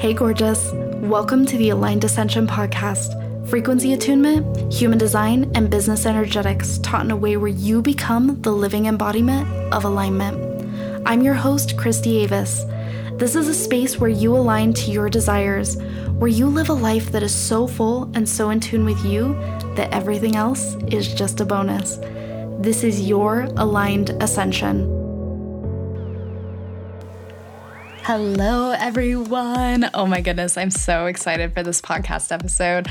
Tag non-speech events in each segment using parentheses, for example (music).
Hey, gorgeous. Welcome to the Aligned Ascension podcast. Frequency attunement, human design, and business energetics taught in a way where you become the living embodiment of alignment. I'm your host, Christy Avis. This is a space where you align to your desires, where you live a life that is so full and so in tune with you that everything else is just a bonus. This is your aligned ascension. Hello, everyone. Oh my goodness, I'm so excited for this podcast episode.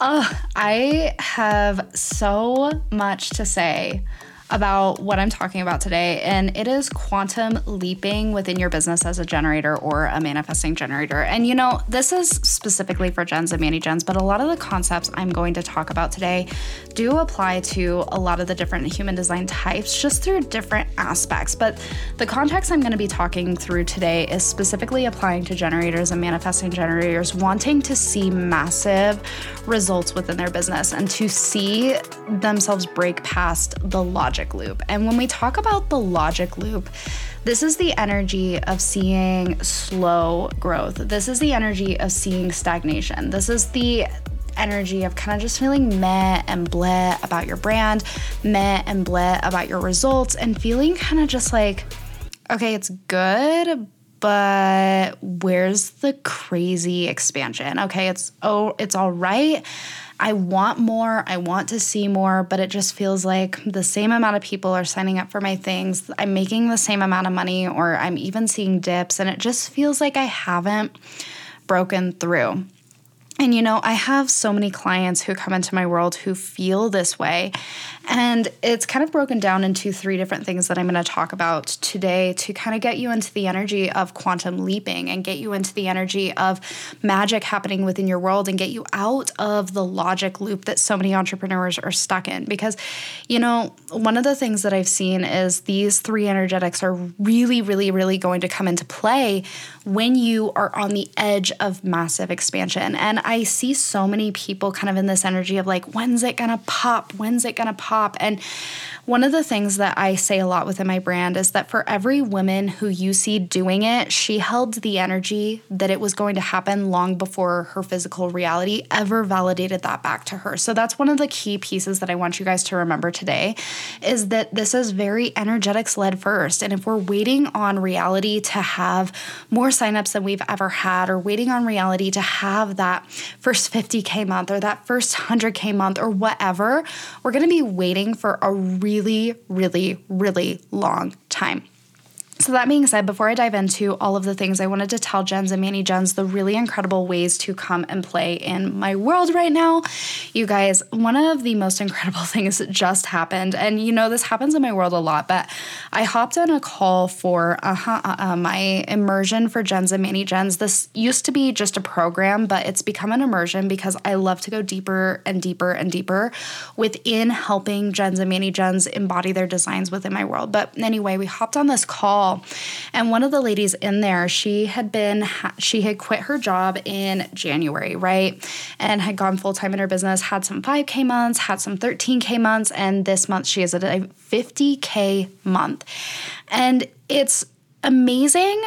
Oh, I have so much to say about what I'm talking about today, and it is quantum leaping within your business as a generator or a manifesting generator. And you know, this is specifically for gens and mani gens, but a lot of the concepts I'm going to talk about today do apply to a lot of the different human design types just through different aspects. But the context I'm going to be talking through today is specifically applying to generators and manifesting generators wanting to see massive results within their business and to see themselves break past the logic logic loop. And when we talk about the logic loop, this is the energy of seeing slow growth. This is the energy of seeing stagnation. This is the energy of kind of just feeling meh and bleh about your brand, meh and bleh about your results, and feeling kind of just like, okay, it's good, but where's the crazy expansion? Okay, it's oh, it's all right I want more, I want to see more, but it just feels like the same amount of people are signing up for my things. I'm making the same amount of money, or I'm even seeing dips, and it just feels like I haven't broken through. And you know, I have so many clients who come into my world who feel this way. And it's kind of broken down into three different things that I'm going to talk about today to kind of get you into the energy of quantum leaping and get you into the energy of magic happening within your world and get you out of the logic loop that so many entrepreneurs are stuck in. Because, you know, one of the things that I've seen is these three energetics are really, really, really going to come into play when you are on the edge of massive expansion. And I see so many people kind of in this energy of like, when's it gonna pop? When's it gonna pop? And one of the things that I say a lot within my brand is that for every woman who you see doing it, she held the energy that it was going to happen long before her physical reality ever validated that back to her. So that's one of the key pieces that I want you guys to remember today is that this is very energetics led first. And if we're waiting on reality to have more signups than we've ever had, or waiting on reality to have that first 50K month or that first 100K month or whatever, we're gonna be waiting for a really, really, really long time. So, that being said, before I dive into all of the things I wanted to tell gens and mani gens the really incredible ways to come and play in my world right now, you guys, one of the most (laughs) incredible things just happened. And you know, this happens in my world a lot, but I hopped on a call for uh-huh, uh-uh, my immersion for gens and mani gens. This used to be just a program, but it's become an immersion because I love to go deeper and deeper and deeper within helping gens and mani gens embody their designs within my world. But anyway, we hopped on this call And one of the ladies in there, she had been, she had quit her job in January, right? And had gone full time in her business, had some 5K months, had some 13K months. And this month she is at a 50K month. And it's amazing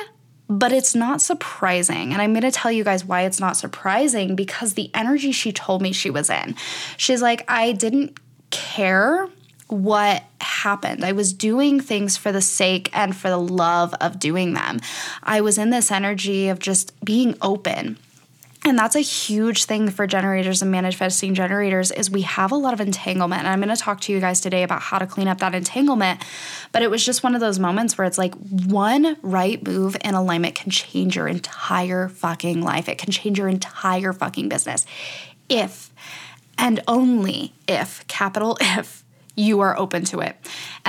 but it's not surprising. And I'm going to tell you guys why it's not surprising because the energy she told me she was in. She's like, I didn't care what happened. I was doing things for the sake and for the love of doing them. I was in this energy of just being open. And that's a huge thing for generators and manifesting generators is we have a lot of entanglement. And I'm going to talk to you guys today about how to clean up that entanglement. But it was just one of those moments where it's like one right move in alignment can change your entire fucking life. It can change your entire fucking business. If and only if, capital (laughs) if, you are open to it.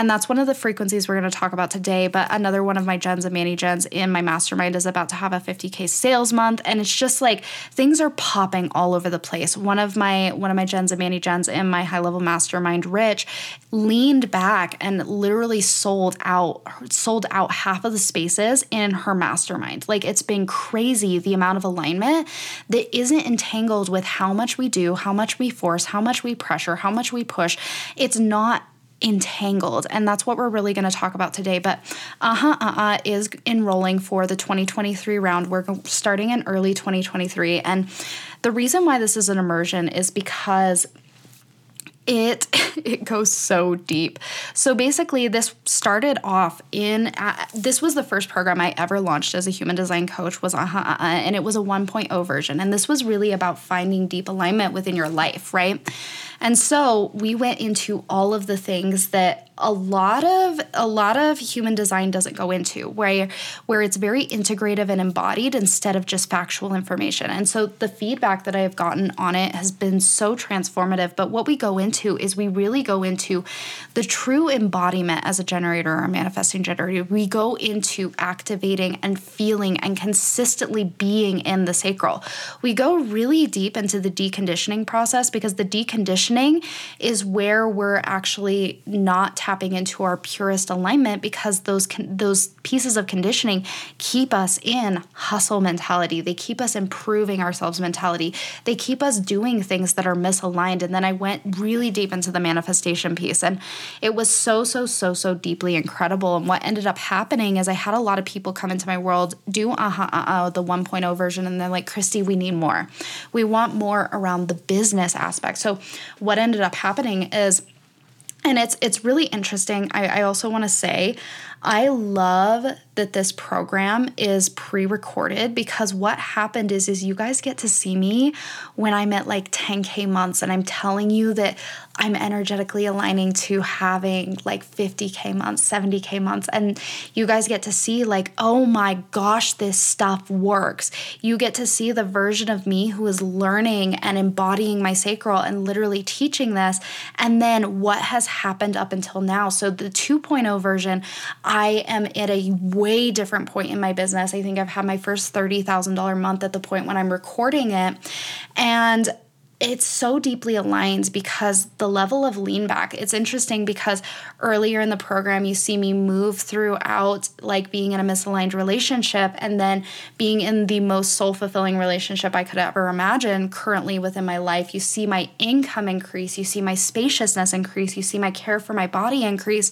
And that's one of the frequencies we're going to talk about today. But another one of my gens and mani gens in my mastermind is about to have a 50k sales month, and it's just like things are popping all over the place. One of my one of my gens and mani gens in my high level mastermind, Rich, leaned back and literally sold out sold out half of the spaces in her mastermind. Like it's been crazy the amount of alignment that isn't entangled with how much we do, how much we force, how much we pressure, how much we push. It's not entangled. And that's what we're really going to talk about today. But uh huh, uh uh is enrolling for the 2023 round. We're starting in early 2023. And the reason why this is an immersion is because it (laughs) it goes so deep. So basically this started off in uh, this was the first program I ever launched as a human design coach was uh-huh, uh-uh, and it was a 1.0 version and this was really about finding deep alignment within your life, right? And so we went into all of the things that a lot of a lot of human design doesn't go into where where it's very integrative and embodied instead of just factual information. And so the feedback that I have gotten on it has been so transformative, but what we go into is we really go into the true embodiment as a generator or manifesting generator. We go into activating and feeling and consistently being in the sacral. We go really deep into the deconditioning process because the deconditioning is where we're actually not tapping into our purest alignment because those con- those pieces of conditioning keep us in hustle mentality. They keep us improving ourselves mentality. They keep us doing things that are misaligned. And then I went really deep into the manifestation piece and it was so so so so deeply incredible. And what ended up happening is I had a lot of people come into my world do uh-huh uh-uh the 1.0 version and they're like, "Christy, we need more. We want more around the business aspect." So what ended up happening is and it's it's really interesting. I, I also want to say I love that this program is pre-recorded because what happened is is you guys get to see me when I'm at like 10k months and I'm telling you that I'm energetically aligning to having like 50k months, 70k months and you guys get to see like oh my gosh this stuff works. You get to see the version of me who is learning and embodying my sacral and literally teaching this and then what has happened up until now. So the 2.0 version I am at a way different point in my business. I think I've had my first $30,000 month at the point when I'm recording it. And it's so deeply aligned because the level of lean back it's interesting because earlier in the program you see me move throughout like being in a misaligned relationship and then being in the most soul fulfilling relationship i could ever imagine currently within my life. You see my income increase you see my spaciousness increase you see my care for my body increase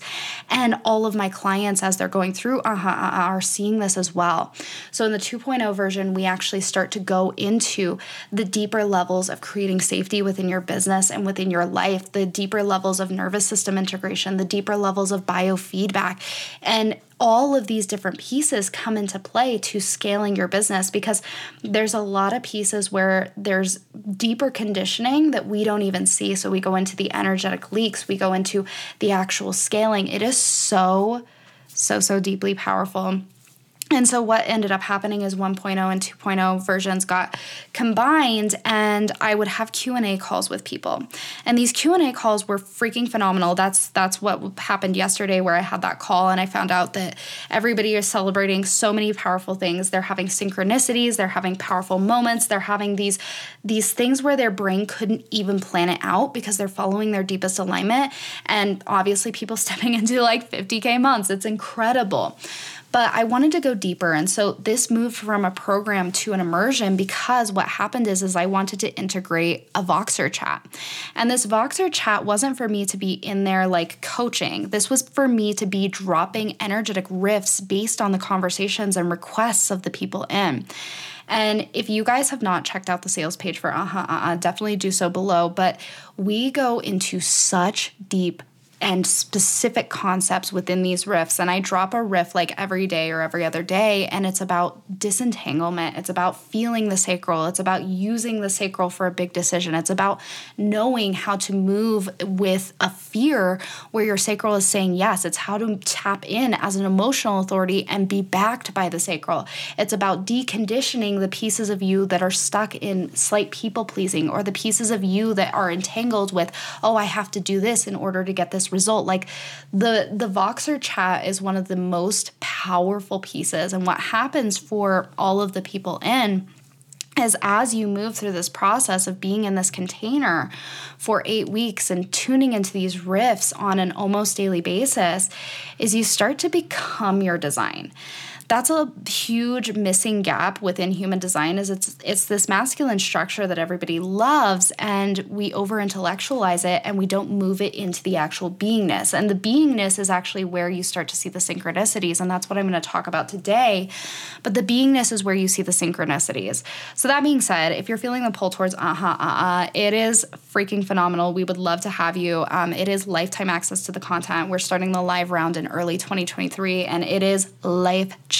and all of my clients as they're going through uh-huh, uh-huh are seeing this as well. So in the 2.0 version we actually start to go into the deeper levels of creating safety within your business and within your life, the deeper levels of nervous system integration, the deeper levels of biofeedback. And all of these different pieces come into play to scaling your business because there's a lot of pieces where there's deeper conditioning that we don't even see. So we go into the energetic leaks, we go into the actual scaling. It is so, so, so deeply powerful. And so what ended up happening is 1.0 and 2.0 versions got combined and I would have Q&A calls with people. And these Q&A calls were freaking phenomenal. That's that's what happened yesterday where I had that call and I found out that everybody is celebrating so many powerful things. They're having synchronicities, they're having powerful moments, they're having these these things where their brain couldn't even plan it out because they're following their deepest alignment and obviously people (laughs) stepping into like 50k months. It's incredible. But I wanted to go deeper. And so this moved from a program to an immersion because what happened is, is I wanted to integrate a Voxer chat. And this Voxer chat wasn't for me to be in there like coaching. This was for me to be dropping energetic riffs based on the conversations and requests of the people in. And if you guys have not checked out the sales page for uh huh, uh uh, definitely do so below. But we go into such deep and specific concepts within these riffs. And I drop a riff like every day or every other day, and it's about disentanglement. It's about feeling the sacral. It's about using the sacral for a big decision. It's about knowing how to move with a fear where your sacral is saying yes. It's how to tap in as an emotional authority and be backed by the sacral. It's about deconditioning the pieces of you that are stuck in slight people pleasing or the pieces of you that are entangled with, oh, I have to do this in order to get this result. Like the the Voxer chat is one of the most powerful pieces, and what happens for all of the people in is as you move through this process of being in this container for eight weeks and tuning into these riffs on an almost daily basis, is you start to become your design that's a huge missing gap within human design is it's it's this masculine structure that everybody loves and we over intellectualize it and we don't move it into the actual beingness. And the beingness is actually where you start to see the synchronicities and that's what i'm going to talk about today. But the beingness is where you see the synchronicities. So that being said if you're feeling the pull towards uh-huh uh-uh it is freaking phenomenal. We would love to have you. Um, it is lifetime access to the content. We're starting the live round in early 2023 and it is life changing.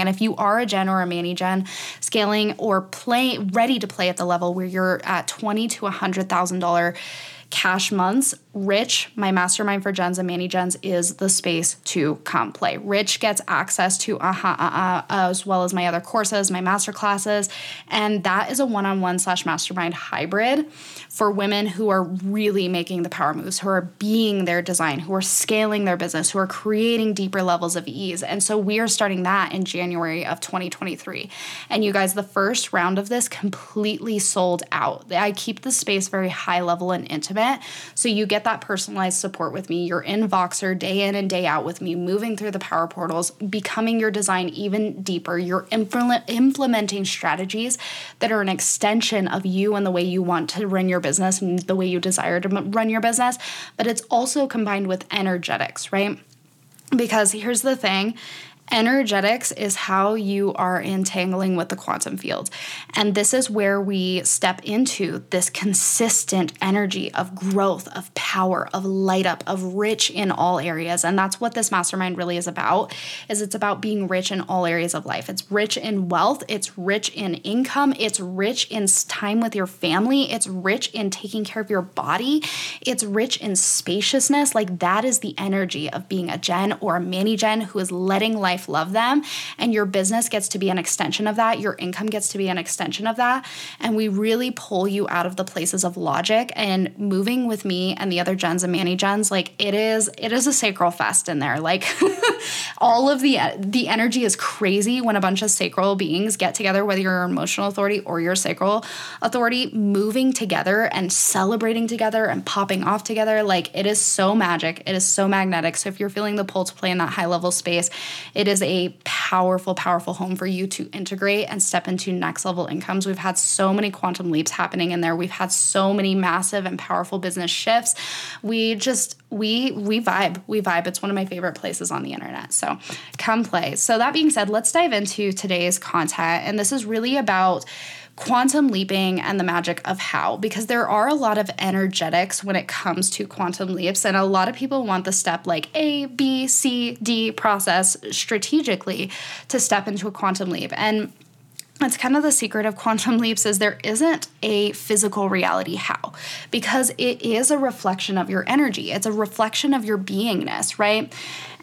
And if you are a gen or a mani gen, scaling or play ready to play at the level where you're at twenty to hundred thousand dollar cash months, Rich, my mastermind for gens and mani gens, is the space to come play. Rich gets access to uh-huh, uh-uh, as well as my other courses, my master classes, and that is a one-on-one slash mastermind hybrid for women who are really making the power moves, who are being their design, who are scaling their business, who are creating deeper levels of ease. And so we are starting that in January of 2023. And you guys, the first round of this completely sold out. I keep the space very high level and intimate, so you get that personalized support with me. You're in Voxer day in and day out with me, moving through the power portals, becoming your design even deeper. You're implement, implementing strategies that are an extension of you and the way you want to run your business and the way you desire to run your business. But it's also combined with energetics, right? Because here's the thing Energetics is how you are entangling with the quantum field. And this is where we step into this consistent energy of growth, of power, of light up, of rich in all areas. And that's what this mastermind really is about. Is it's about being rich in all areas of life. It's rich in wealth, it's rich in income, it's rich in time with your family, it's rich in taking care of your body, it's rich in spaciousness. Like that is the energy of being a gen or a mani gen who is letting life life love them. And your business gets to be an extension of that. Your income gets to be an extension of that. And we really pull you out of the places of logic and moving with me and the other gens and mani gens. Like it is, it is a sacral fest in there. Like (laughs) all of the the energy is crazy when a bunch of sacral beings get together, whether you're emotional authority or your sacral authority, moving together and celebrating together and popping off together. Like it is so magic. It is so magnetic. So if you're feeling the pull to play in that high level space, it it is a powerful, powerful home for you to integrate and step into next level incomes. We've had so many quantum leaps happening in there. We've had so many massive and powerful business shifts. We just we we vibe. We vibe. It's one of my favorite places on the internet. So come play. So that being said, let's dive into today's content. And this is really about quantum leaping and the magic of how, because there are a lot of energetics when it comes to quantum leaps, and a lot of people want the step like A, B, C, D process strategically to step into a quantum leap. And that's kind of the secret of quantum leaps is there isn't a physical reality how because it is a reflection of your energy it's a reflection of your beingness right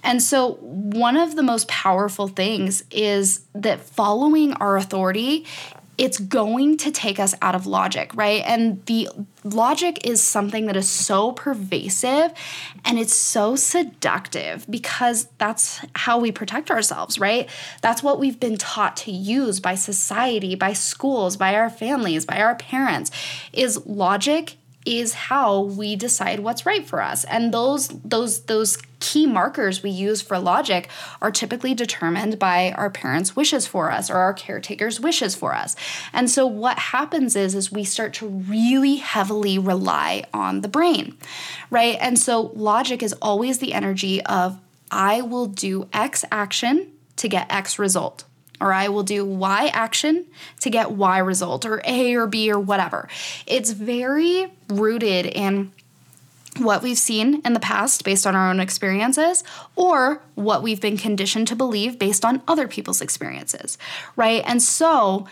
and so one of the most powerful things is that following our authority it's going to take us out of logic, right? And the logic is something that is so pervasive and it's so seductive because that's how we protect ourselves, right? That's what we've been taught to use by society, by schools, by our families, by our parents is logic is how we decide what's right for us. And those those those key markers we use for logic are typically determined by our parents' wishes for us or our caretakers' wishes for us. And so what happens is is we start to really heavily rely on the brain. Right? And so logic is always the energy of I will do X action to get X result or I will do Y action to get Y result, or A or B or whatever. It's very rooted in what we've seen in the past based on our own experiences or what we've been conditioned to believe based on other people's experiences, right? And so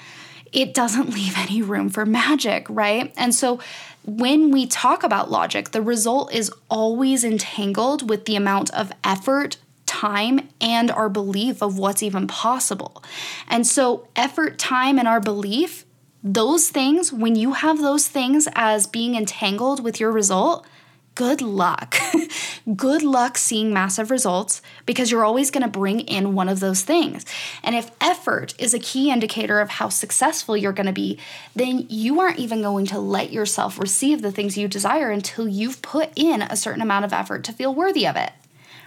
it doesn't (laughs) leave any room for magic, right? And so when we talk about logic, the result is always entangled with the amount of effort, time and our belief of what's even possible. And so, effort, time, and our belief, those things, when you have those things as being entangled with your result, good luck. (laughs) good luck seeing massive results because you're always going to bring in one of those things. And if effort is a key indicator of how successful you're going to be, then you aren't even going to let yourself receive the things you desire until you've put in a certain amount of effort to feel worthy of it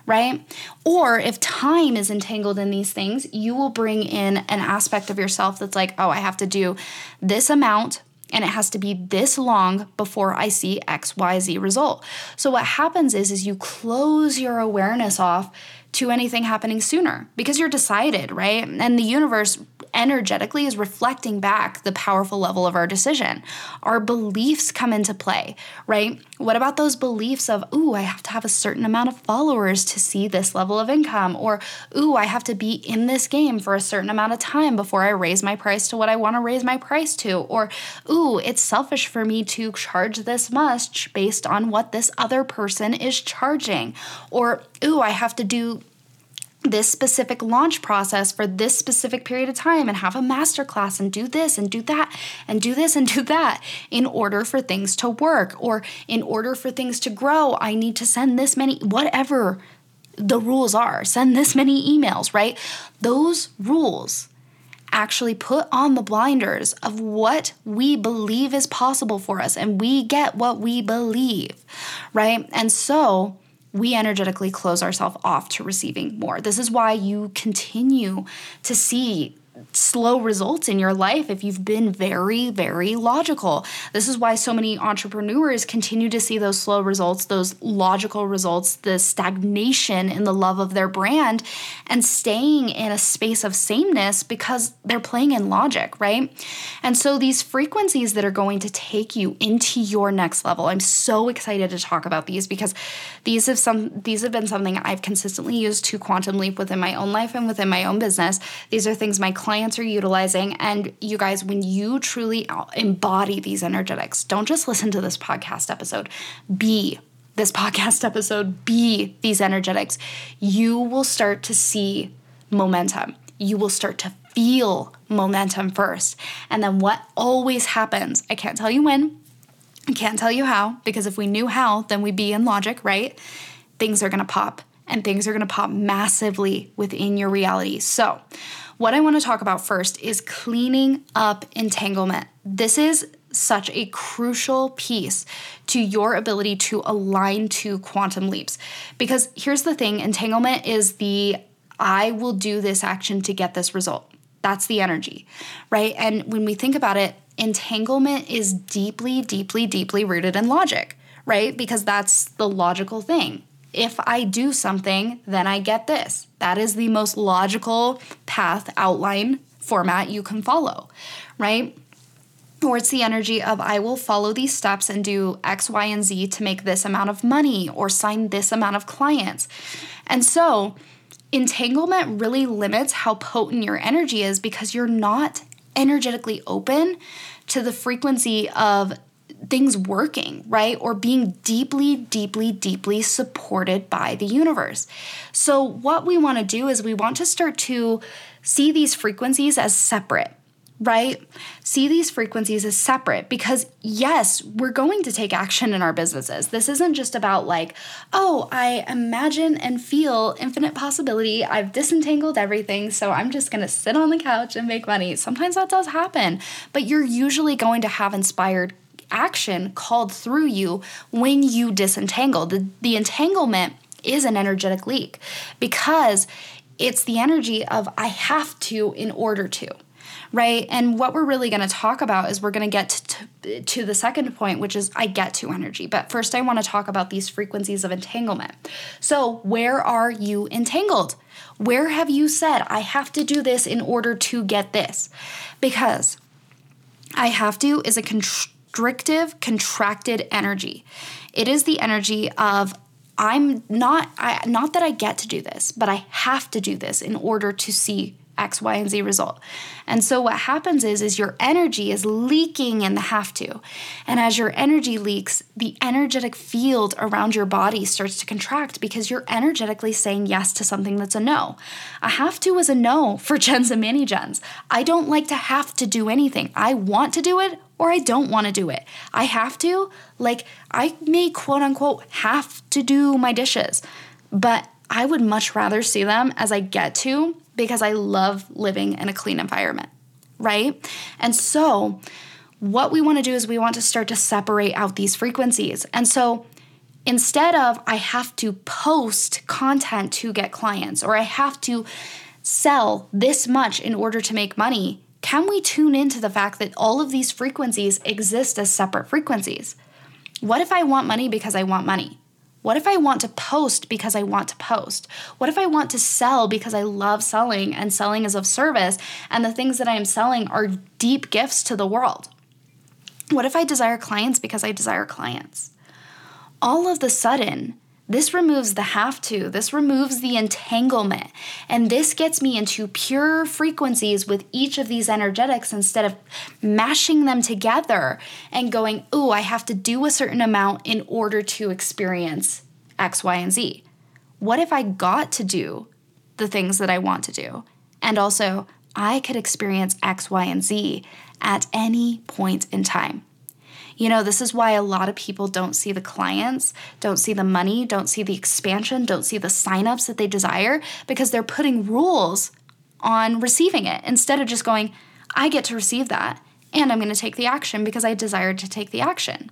right? Or if time is entangled in these things, you will bring in an aspect of yourself that's like, oh, I have to do this amount and it has to be this long before I see XYZ result. So what happens is is you close your awareness off to anything happening sooner because you're decided, right? And the universe energetically is reflecting back the powerful level of our decision. Our beliefs come into play, right? What about those beliefs of, ooh, I have to have a certain amount of followers to see this level of income? Or, ooh, I have to be in this game for a certain amount of time before I raise my price to what I want to raise my price to? Or, ooh, it's selfish for me to charge this much based on what this other person is charging. Or, ooh, I have to do this specific launch process for this specific period of time and have a masterclass and do this and do that and do this and do that in order for things to work or in order for things to grow i need to send this many whatever the rules are send this many emails right? Those rules actually put on the blinders of what we believe is possible for us and we get what we believe right? And so we energetically close ourselves off to receiving more. This is why you continue to see slow results in your life if you've been very, very logical. This is why so many entrepreneurs continue to see those slow results, those logical results, the stagnation in the love of their brand, and staying in a space of sameness because they're playing in logic, right? And so these frequencies that are going to take you into your next level, I'm so excited to talk about these because these have some these have been something I've consistently used to quantum leap within my own life and within my own business. These are things my clients are utilizing. And you guys, when you truly embody these energetics, don't just listen to this podcast episode, be this (laughs) podcast episode, be these energetics. You will start to see momentum. You will start to feel momentum first. And then what always happens, I can't tell you when, I can't tell you how, because if we knew how, then we'd be in logic, right? Things are gonna pop and things are gonna pop massively within your reality. So, what I want to talk about first is cleaning up entanglement. This is such a crucial piece to your ability to align to quantum leaps. Because here's the thing entanglement is the I will do this action to get this result. That's the energy, right? And when we think about it, entanglement is deeply, deeply, deeply rooted in logic, right? Because that's the logical thing if I do something, then I get this. That is the most logical path outline format you can follow, right? Or it's the energy of I will follow these steps and do X, Y, and Z to make this amount of money or sign this amount of clients. And so, entanglement really limits how potent your energy is because you're not energetically open to the frequency of things working, right? Or being deeply, deeply, deeply supported by the universe. So, what we want to do is we want to start to see these frequencies as separate right? See these frequencies as separate because, yes, we're going to take action in our businesses. This isn't just about like, oh, I imagine and feel infinite possibility. I've disentangled everything, so I'm just going to sit on the couch and make money. Sometimes that does happen, but you're usually going to have inspired action called through you when you disentangle. The, the entanglement is an energetic leak because it's the energy of I have to in order to right? And what we're really going to talk about is we're going to get to, to the second point, which is I get to energy. But first, I want to talk about these frequencies of entanglement. So, where are you entangled? Where have you said, I have to do this in order to get this? Because I have to is a control restrictive, contracted energy. It is the energy of I'm not I not that I get to do this, but I have to do this in order to see X, Y, and Z result. And so what happens is is your energy is leaking in the have to. And as your energy leaks, the energetic field around your body starts to contract because you're energetically saying yes to something that's a no. A have to is a no for (laughs) gens and mini gens. I don't like to have to do anything. I want to do it or I don't want to do it. I have to, like, I may quote unquote have to do my dishes, but I would much rather see them as I get to because I love living in a clean environment, right? And so, what we want to do is we want to start to separate out these frequencies. And so, instead of I have to post content to get clients or I have to sell this much in order to make money, can we tune into the fact that all of these frequencies exist as separate frequencies? What if I want money because I want money? What if I want to post because I want to post? What if I want to sell because I love selling and selling is of service and the things that I am selling are deep gifts to the world? What if I desire clients because I desire clients? All of the sudden, this removes the have to, this removes the entanglement, and this gets me into pure frequencies with each of these energetics instead of mashing them together and going, oh, I have to do a certain amount in order to experience X, Y, and Z. What if I got to do the things that I want to do? And also, I could experience X, Y, and Z at any point in time. You know, this is why a lot of people don't see the clients, don't see the money, don't see the expansion, don't see the signups that they desire because they're putting rules on receiving it instead of just going, I get to receive that and I'm going to take the action because I desired to take the action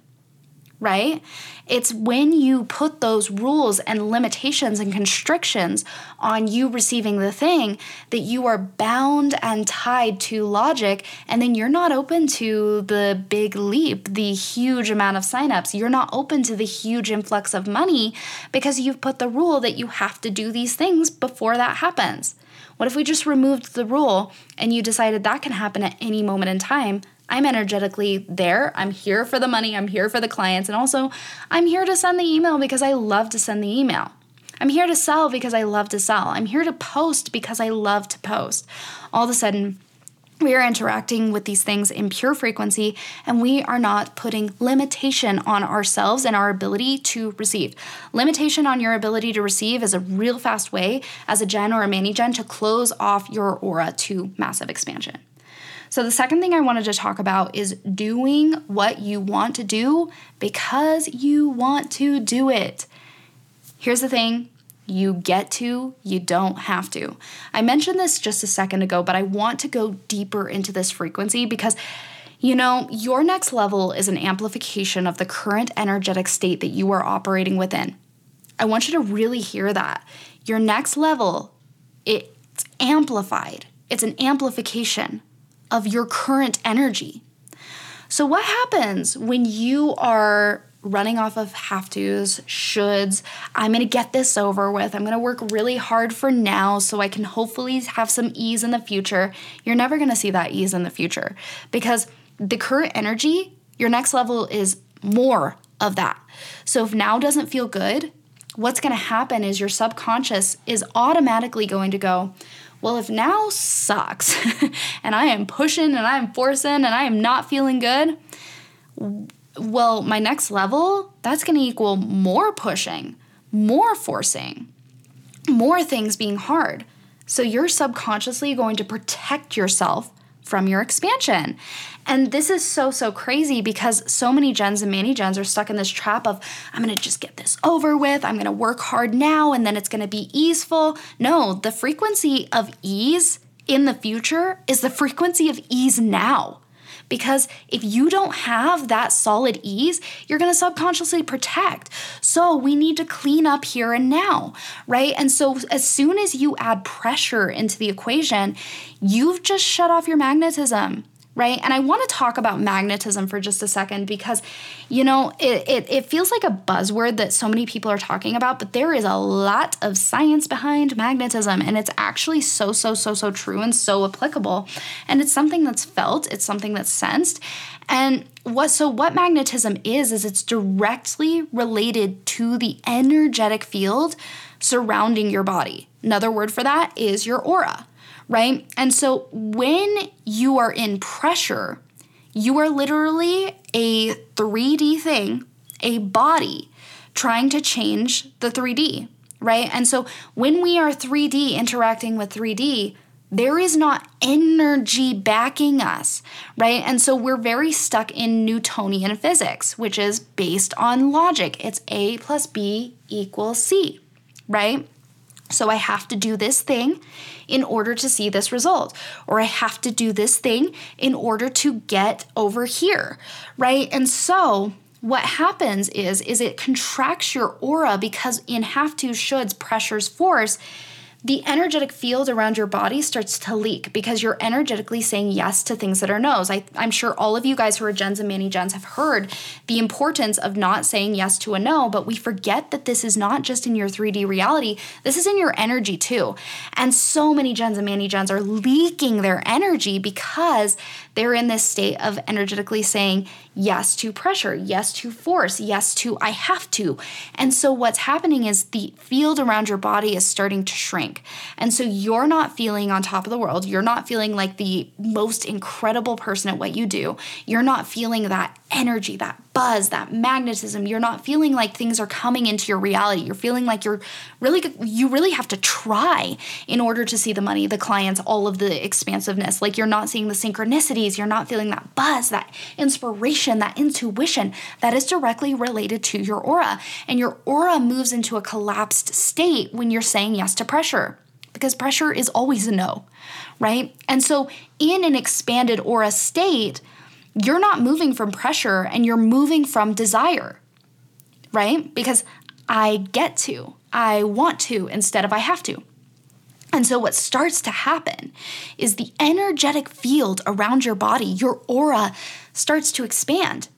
right? It's when you put those rules and limitations and constrictions on you receiving the thing that you are bound and tied to logic, and then you're not open to the big leap, the huge amount of signups. You're not open to the huge influx of money because you've put the rule that you have to do these things before that happens. What if we just removed the rule and you decided that can happen at any moment in time? I'm energetically there. I'm here for the money. I'm here for the clients. And also, I'm here to send the email because I love to send the email. I'm here to sell because I love to sell. I'm here to post because I love to post. All of a sudden, we are interacting with these things in pure frequency and we are not putting limitation on ourselves and our ability to receive. Limitation on your ability to receive is a real fast way as a gen or a mani gen to close off your aura to massive expansion. So, the second thing I wanted to talk about is doing what you want to do because you want to do it. Here's the thing you get to, you don't have to. I mentioned this just a second ago, but I want to go deeper into this frequency because. You know, your next level is an amplification of the current energetic state that you are operating within. I want you to really hear that. Your next level, it's amplified. It's an amplification of your current energy. So, what happens when you are running off of have tos, shoulds? I'm gonna get this over with. I'm gonna work really hard for now so I can hopefully have some ease in the future. You're never gonna see that ease in the future because the current energy, your next level is more of that. So, if now doesn't feel good, what's gonna happen is your subconscious is automatically going to go, well, if now sucks (laughs) and I am pushing and I'm forcing and I am not feeling good, well, my next level, that's going to equal more pushing, more forcing, more things being hard. So you're subconsciously going to protect yourself from your expansion. And this is so, so crazy because so mani gens and many gens are stuck in this trap of, I'm gonna just get this over with, I'm gonna work hard now, and then it's gonna be easeful. No, the frequency of ease in the future is the frequency of ease now. Because if you don't have that solid ease, you're gonna subconsciously protect. So we need to clean up here and now, right? And so as soon as you add pressure into the equation, you've just shut off your magnetism right? And I want to talk about magnetism for just a second because, you know, it, it, it, feels like a buzzword that so many people are talking about, but there is a lot of science behind magnetism, and it's actually so, so, so, so true and so applicable. And it's something that's felt, it's something that's sensed. And what so what magnetism is is it's directly related to the energetic field surrounding your body. Another word for that is your aura right? And so when you are in pressure, you are literally a 3D thing, a body trying to change the 3D, right? And so when we are 3D interacting with 3D, there is not energy backing us, right? And so we're very stuck in Newtonian physics, which is based on logic. It's A plus B equals C, right? So I have to do this thing in order to see this result, or I have to do this thing in order to get over here, right? And so what happens is is it contracts your aura because in have to shoulds pressures force the energetic field around your body starts to leak because you're energetically saying yes to things that are no's. I, am sure all of you guys who are gens and mani gens have heard the importance of not saying yes to a no, but we forget that this is not just in your 3D reality, this is in your energy too. And so many gens and mani gens are leaking their energy because they're in this state of energetically saying yes to pressure, yes to force, yes to I have to. And so what's happening is the field around your body is starting to shrink. And so you're not feeling on top of the world. You're not feeling like the most incredible person at what you do. You're not feeling that energy, that buzz, that magnetism. You're not feeling like things are coming into your reality. You're feeling like you're really you really have to try in order to see the money, the clients, all of the expansiveness. Like you're not seeing the synchronicities, you're not feeling that buzz, that inspiration, that intuition that is directly related to your aura. And your aura moves into a collapsed state when you're saying yes to pressure because pressure is always a no, right? And so in an expanded aura state, you're not moving from pressure and you're moving from desire, right? Because I get to, I want to instead of I have to. And so, what starts to happen is the energetic field around your body, your aura starts to expand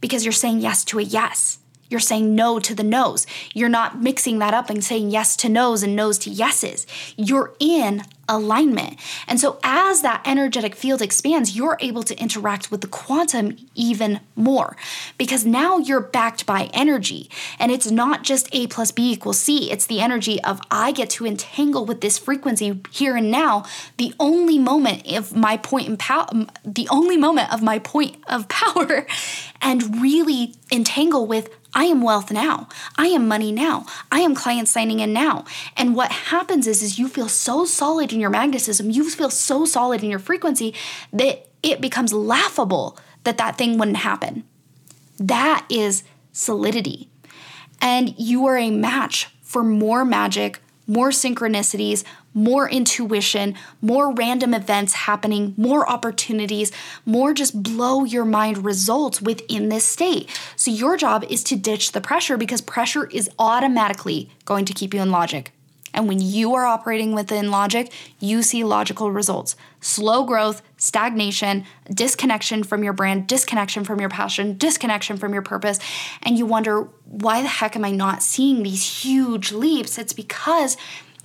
because you're saying yes to a yes. You're saying no to the no's. You're not mixing that up and saying yes to no's and no's to yeses. You're in alignment. And so, as that energetic field expands, you're able to interact with the quantum even more because now you're backed by energy. And it's not just A plus B equals C, it's the energy of I get to entangle with this frequency here and now. The only moment of my point in power, the only moment of my point of (laughs) power, and really entangle with I am wealth now. I am money now. I am clients signing in now. And what happens is, is you feel so solid in your magnetism, you feel so solid in your frequency that it becomes laughable that that thing wouldn't happen. That is solidity. And you are a match for more magic, more synchronicities, more intuition, more random events happening, more opportunities, more just blow your mind results within this state. So, your job is to ditch the pressure because pressure is automatically going to keep you in logic. And when you are operating within logic, you see logical results slow growth, stagnation, disconnection from your brand, disconnection from your passion, disconnection from your purpose. And you wonder, why the heck am I not seeing these huge leaps? It's because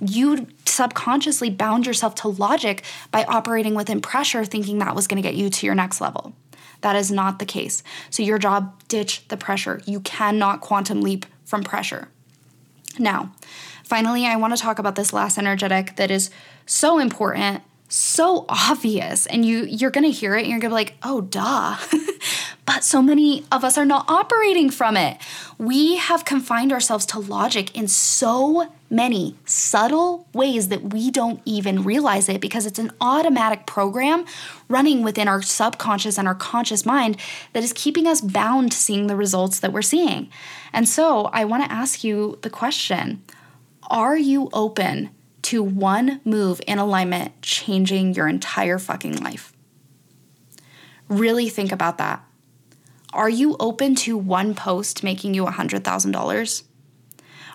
you subconsciously bound yourself to logic by operating within pressure, thinking that was going to get you to your next level. That is not the case. So, your job, ditch the pressure. You cannot quantum leap from pressure. Now, finally, I want to talk about this last energetic that is so important so obvious and you you're going to hear it and you're going to be like, "Oh, duh." (laughs) but so many of us are not operating from it. We have confined ourselves to logic in so many subtle ways that we don't even realize it because it's an automatic program running within our subconscious and our conscious mind that is keeping us bound to seeing the results that we're seeing. And so, I want to ask you the question, are you open to one move in alignment changing your entire fucking life. Really think about that. Are you open to one post making you $100,000?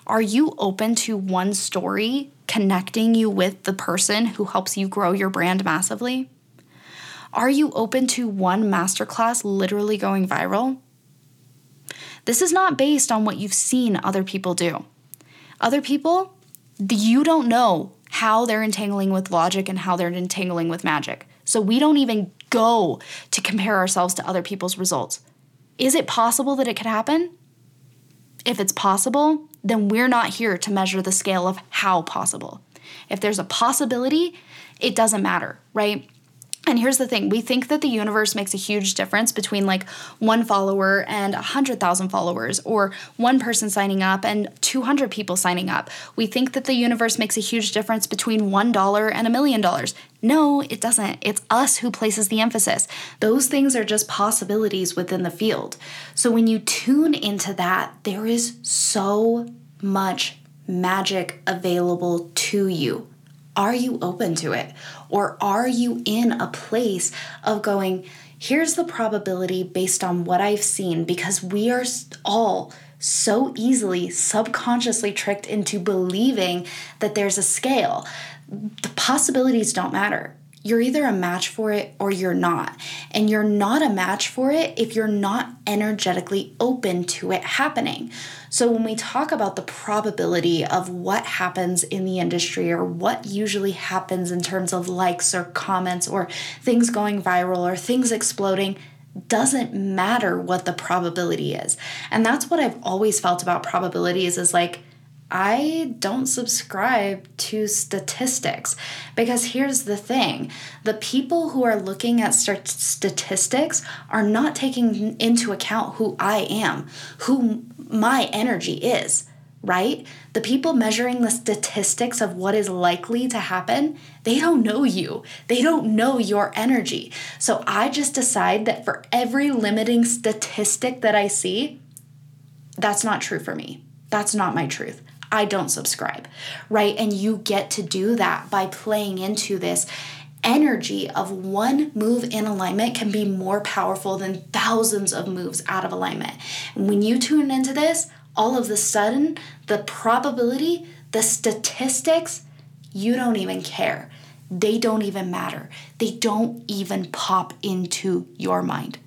Are you open to one story connecting you with the person who helps you grow your brand massively? Are you open to one masterclass literally going viral? This is not based on what you've seen other people do. Other people, you don't know how they're entangling with logic and how they're entangling with magic. So we don't even go to compare ourselves to other people's results. Is it possible that it could happen? If it's possible, then we're not here to measure the scale of how possible. If there's a possibility, it doesn't matter, right? And here's the thing we think that the universe makes a huge difference between like one follower and 100,000 followers, or one person signing up and 200 people signing up. We think that the universe makes a huge difference between $1 and a million dollars. No, it doesn't. It's us who places the emphasis. Those things are just possibilities within the field. So when you tune into that, there is so much magic available to you are you open to it? Or are you in a place of going, here's the probability based on what I've seen because we are all so easily subconsciously tricked into believing that there's a scale. The possibilities don't matter you're either a match for it or you're not. And you're not a match for it if you're not energetically open to it happening. So, when we talk about the probability of what happens in the industry or what usually happens in terms of likes or comments or things going viral or things exploding, doesn't matter what the probability is. And that's what I've always felt about probabilities is like, I don't subscribe to statistics because here's the thing the people who are looking at statistics are not taking into account who I am, who my energy is, right? The people measuring the statistics of what is likely to happen, they don't know you. They don't know your energy. So I just decide that for every limiting statistic that I see, that's not true for me. That's not my truth. I don't subscribe, right? And you get to do that by playing into this energy of one move in alignment can be more powerful than thousands of moves out of alignment. And when you tune into this, all of the sudden, the probability, the statistics, you don't even care. They don't even matter. They don't even pop into your mind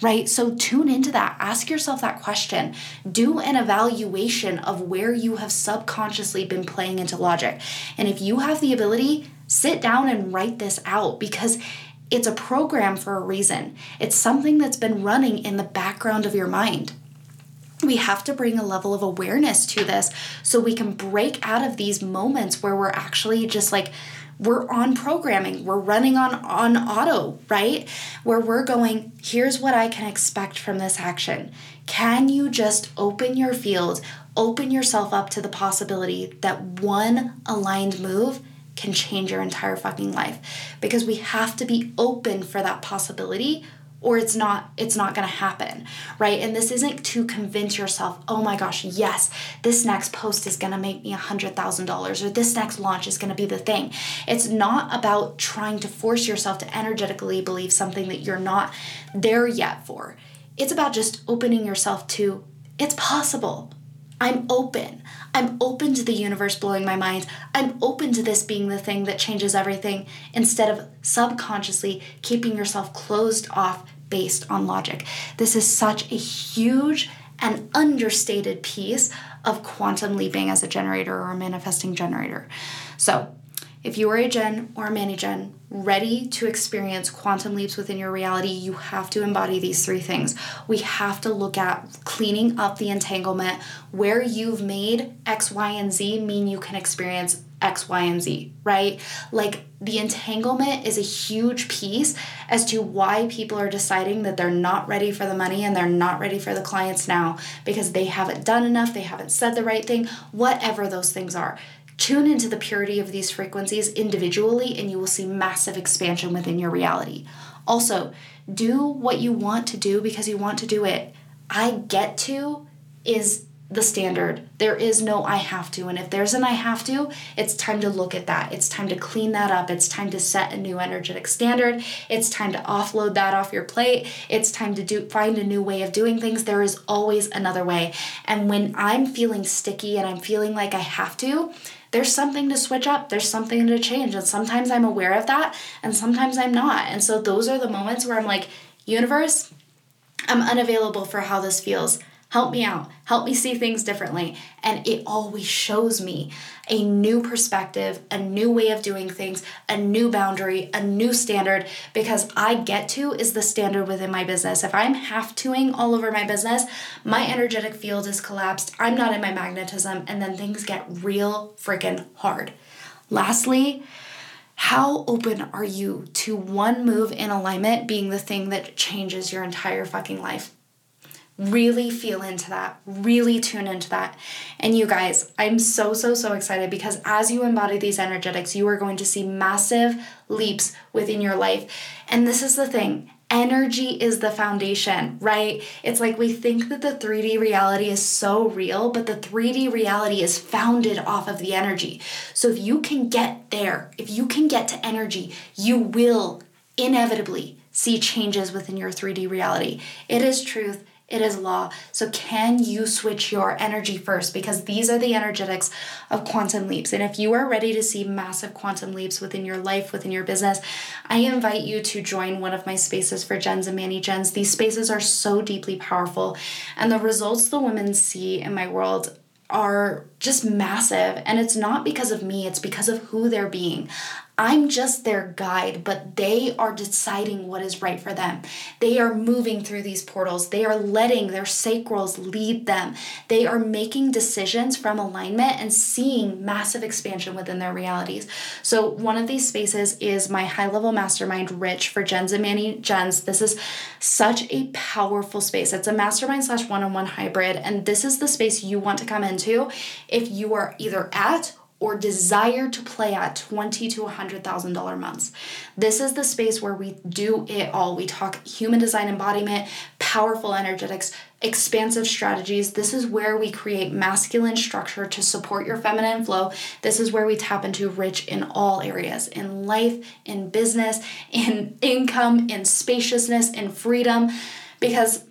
right? So tune into that. Ask yourself that question. Do an evaluation of where you have subconsciously been playing into logic. And if you have the ability, sit down and write this out because it's a program for a reason. It's something that's been running in the background of your mind we have to bring a level of awareness to this so we can break out of these moments where we're actually just like we're on programming. We're running on on auto right? Where we're going here's what i can expect from this action. Can you just open your field open yourself up to the possibility that one aligned move can change your entire fucking life? Because we have to be open for that possibility or it's not it's not going to happen right and this isn't to convince yourself oh my gosh yes this next post is going to make me a hundred thousand dollars or this next launch is going to be the thing it's not about trying to force yourself to energetically believe something that you're not there yet for it's about just opening yourself to it's possible I'm open. I'm open to the universe blowing my mind. I'm open to this being the thing that changes everything instead of subconsciously keeping yourself closed off based on logic. This is such a huge and understated piece of quantum leaping as a generator or a manifesting generator. So, if you are a gen or a mani gen ready to experience quantum leaps within your reality, you have to embody these three things. We have to look at cleaning up the entanglement where you've made X, Y, and Z mean you can experience X, Y, and Z, right? Like the entanglement is a huge piece as to why people are deciding that they're not ready for the money and they're not ready for the clients now because they haven't done enough, they haven't said the right thing, whatever those things are. Tune into the purity of these frequencies individually, and you will see massive expansion within your reality. Also, do what you want to do because you want to do it. I get to is the standard. There is no I have to. And if there's an I have to, it's time to look at that. It's time to clean that up. It's time to set a new energetic standard. It's time to offload that off your plate. It's time to do find a new way of doing things. There is always another way. And when I'm feeling sticky and I'm feeling like I have to, there's something to switch up, there's something to change. And sometimes I'm aware of that, and sometimes I'm not. And so those are the moments where I'm like, universe, I'm unavailable for how this feels. Help me out. Help me see things differently. And it always shows me a new perspective, a new way of doing things, a new boundary, a new standard because I get to is the standard within my business. If I'm half toing all over my business, my energetic field is collapsed. I'm not in my magnetism, and then things get real freaking hard. Lastly, how open are you to one move in alignment being the thing that changes your entire fucking life? Really feel into that, really tune into that. And you guys, I'm so, so, so excited because as you embody these energetics, you are going to see massive leaps within your life. And this is the thing energy is the foundation, right? It's like we think that the 3D reality is so real, but the 3D reality is founded off of the energy. So if you can get there, if you can get to energy, you will inevitably see changes within your 3D reality. It is truth. It is law. So, can you switch your energy first? Because these are the energetics of quantum leaps. And if you are ready to see massive quantum leaps within your life, within your business, I invite you to join one of my spaces for Gens and Mani Gens. These spaces are so deeply powerful. And the results the women see in my world are just massive. And it's not because of me, it's because of who they're being. I'm just their guide, but they are deciding what is right for them. They are moving through these portals. They are letting their sacrals lead them. They are making decisions from alignment and seeing massive expansion within their realities. So, one of these spaces is my high level mastermind, Rich, for Gens and Mani Gens. This is such a powerful space. It's a mastermind slash one on one hybrid, and this is the space you want to come into if you are either at or desire to play at twenty to hundred thousand dollar months. This is the space where we do it all. We talk human design embodiment, powerful energetics, expansive strategies. This is where we create masculine structure to support your feminine flow. This is where we tap into rich in all areas in life, in business, in income, in spaciousness, in freedom. Because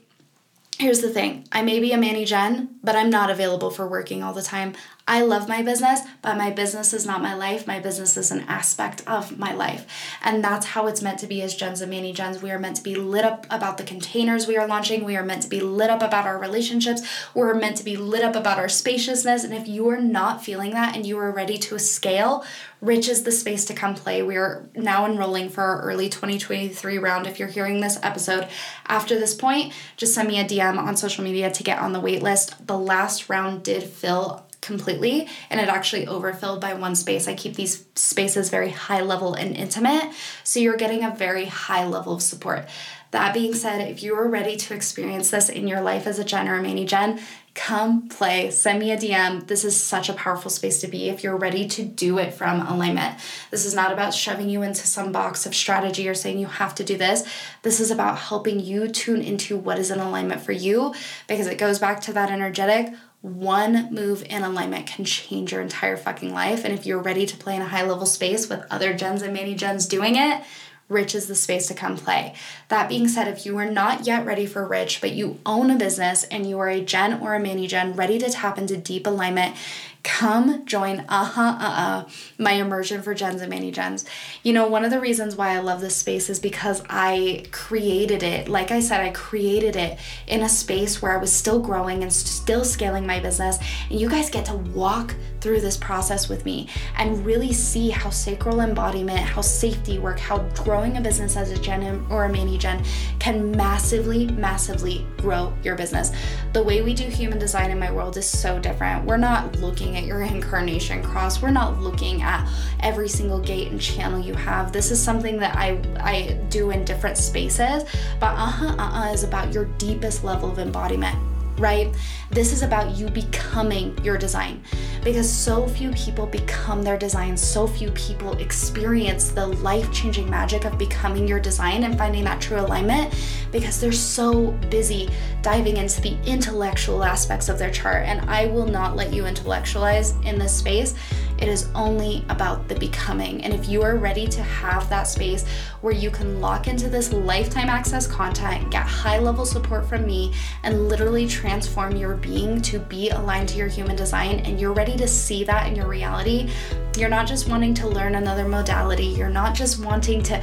here's the thing I may be a Mani Gen, but I'm not available for working all the time. I love my business, but my business is not my life. My business is an aspect of my life. And that's how it's meant to be as Gens and Mani Gens. We are meant to be lit up about the containers we are launching. We are meant to be lit up about our relationships. We're meant to be lit up about our spaciousness. And if you are not feeling that and you are ready to scale, Rich is the space to come play. We are now enrolling for our early 2023 round. If you're hearing this episode after this point, just send me a DM on social media to get on the wait list. The last round did fill completely and it actually overfilled by one space. I keep these spaces very high level and intimate, so you're getting a very high level of support. That being said, if you are ready to experience this in your life as a Gen or a Mani Gen, come play. Send me a DM. This is such a powerful space to be if you're ready to do it from alignment. This is not about shoving you into some box of strategy or saying you have to do this. This is about helping you tune into what is in alignment for you because it goes back to that energetic one move in alignment can change your entire fucking life. And if you're ready to play in a high level space with other gens and mani gens doing it, Rich is the space to come play. That being said, if you are not yet ready for Rich, but you own a business and you are a gen or a Mani gen ready to tap into deep alignment, come join uh-huh uh-uh my immersion for gens and Mani gens. You know one of the reasons why i love this space is because i created it like i said i created it in a space where i was still growing and still scaling my business and you guys get to walk through this process with me and really see how sacral embodiment how safety work how growing a business as a gen or a mani gen can massively massively grow your business. The way we do human design in my world is so different. We're not looking looking at your incarnation cross. We're not looking at every single gate and channel you have. This is something that I I do in different spaces, but uh-huh uh-uh is about your deepest level of embodiment right? This is about you becoming your design because so few people become their design. So few people experience the life changing magic of becoming your design and finding that true alignment because they're so busy diving into the intellectual aspects of their chart. And I will not let you intellectualize in this space. It is only about the becoming. And if you are ready to have that space where you can lock into this lifetime access content, get high level support from me, and literally transform your being to be aligned to your human design, and you're ready to see that in your reality, you're not just wanting to learn another modality, you're not just wanting to,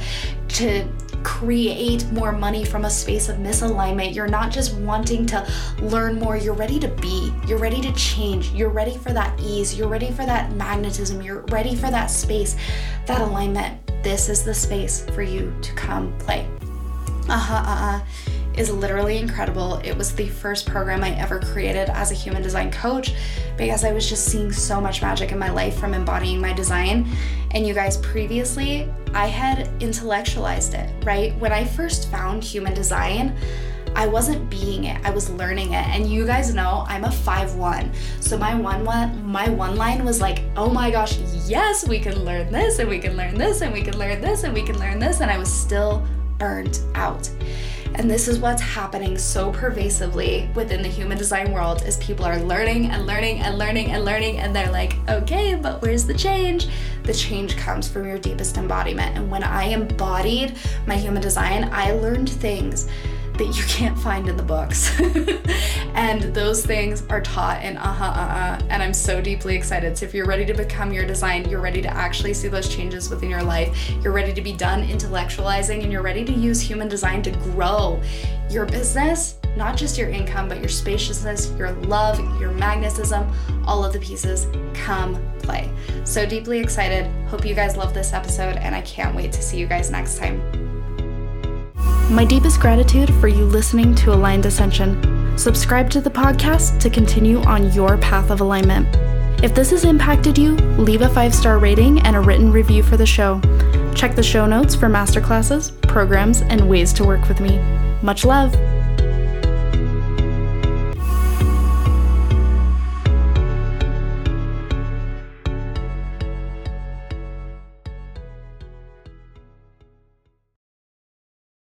to create more money from a space of misalignment. You're not just wanting to learn more, you're ready to be. You're ready to change. You're ready for that ease. You're ready for that magnetism. You're ready for that space, that alignment. This is the space for you to come play. Uh huh, uh huh is literally incredible. It was the first program I ever created as a human design coach because I was just seeing so much magic in my life from embodying my design. And you guys, previously, I had intellectualized it, right? When I first found human design, I wasn't being it, I was learning it. And you guys know I'm a 5-1. So my one, one my one line was like, oh my gosh, yes, we can learn this and we can learn this and we can learn this and we can learn this. And I was still burnt out. And this is what's happening so pervasively within the human design world is people are learning and learning and learning and learning and they're like, "Okay, but where's the change?" the change comes from your deepest embodiment. And when I embodied my human design, I learned things that you can't find in the books. (laughs) and those things are taught in uh huh, uh uh. And I'm so deeply excited. So if you're ready to become your design, you're ready to actually see those changes within your life, you're ready to be done intellectualizing, and you're ready to use human design to grow your business, not just your income, but your spaciousness, your love, your magnetism, all of the pieces come play. So deeply excited. Hope you guys love this episode, and I can't wait to see you guys next time. My deepest gratitude for you listening to Aligned Ascension. Subscribe to the podcast to continue on your path of alignment. If this has impacted you, leave a five star rating and a written review for the show. Check the show notes for masterclasses, programs, and ways to work with me. Much love!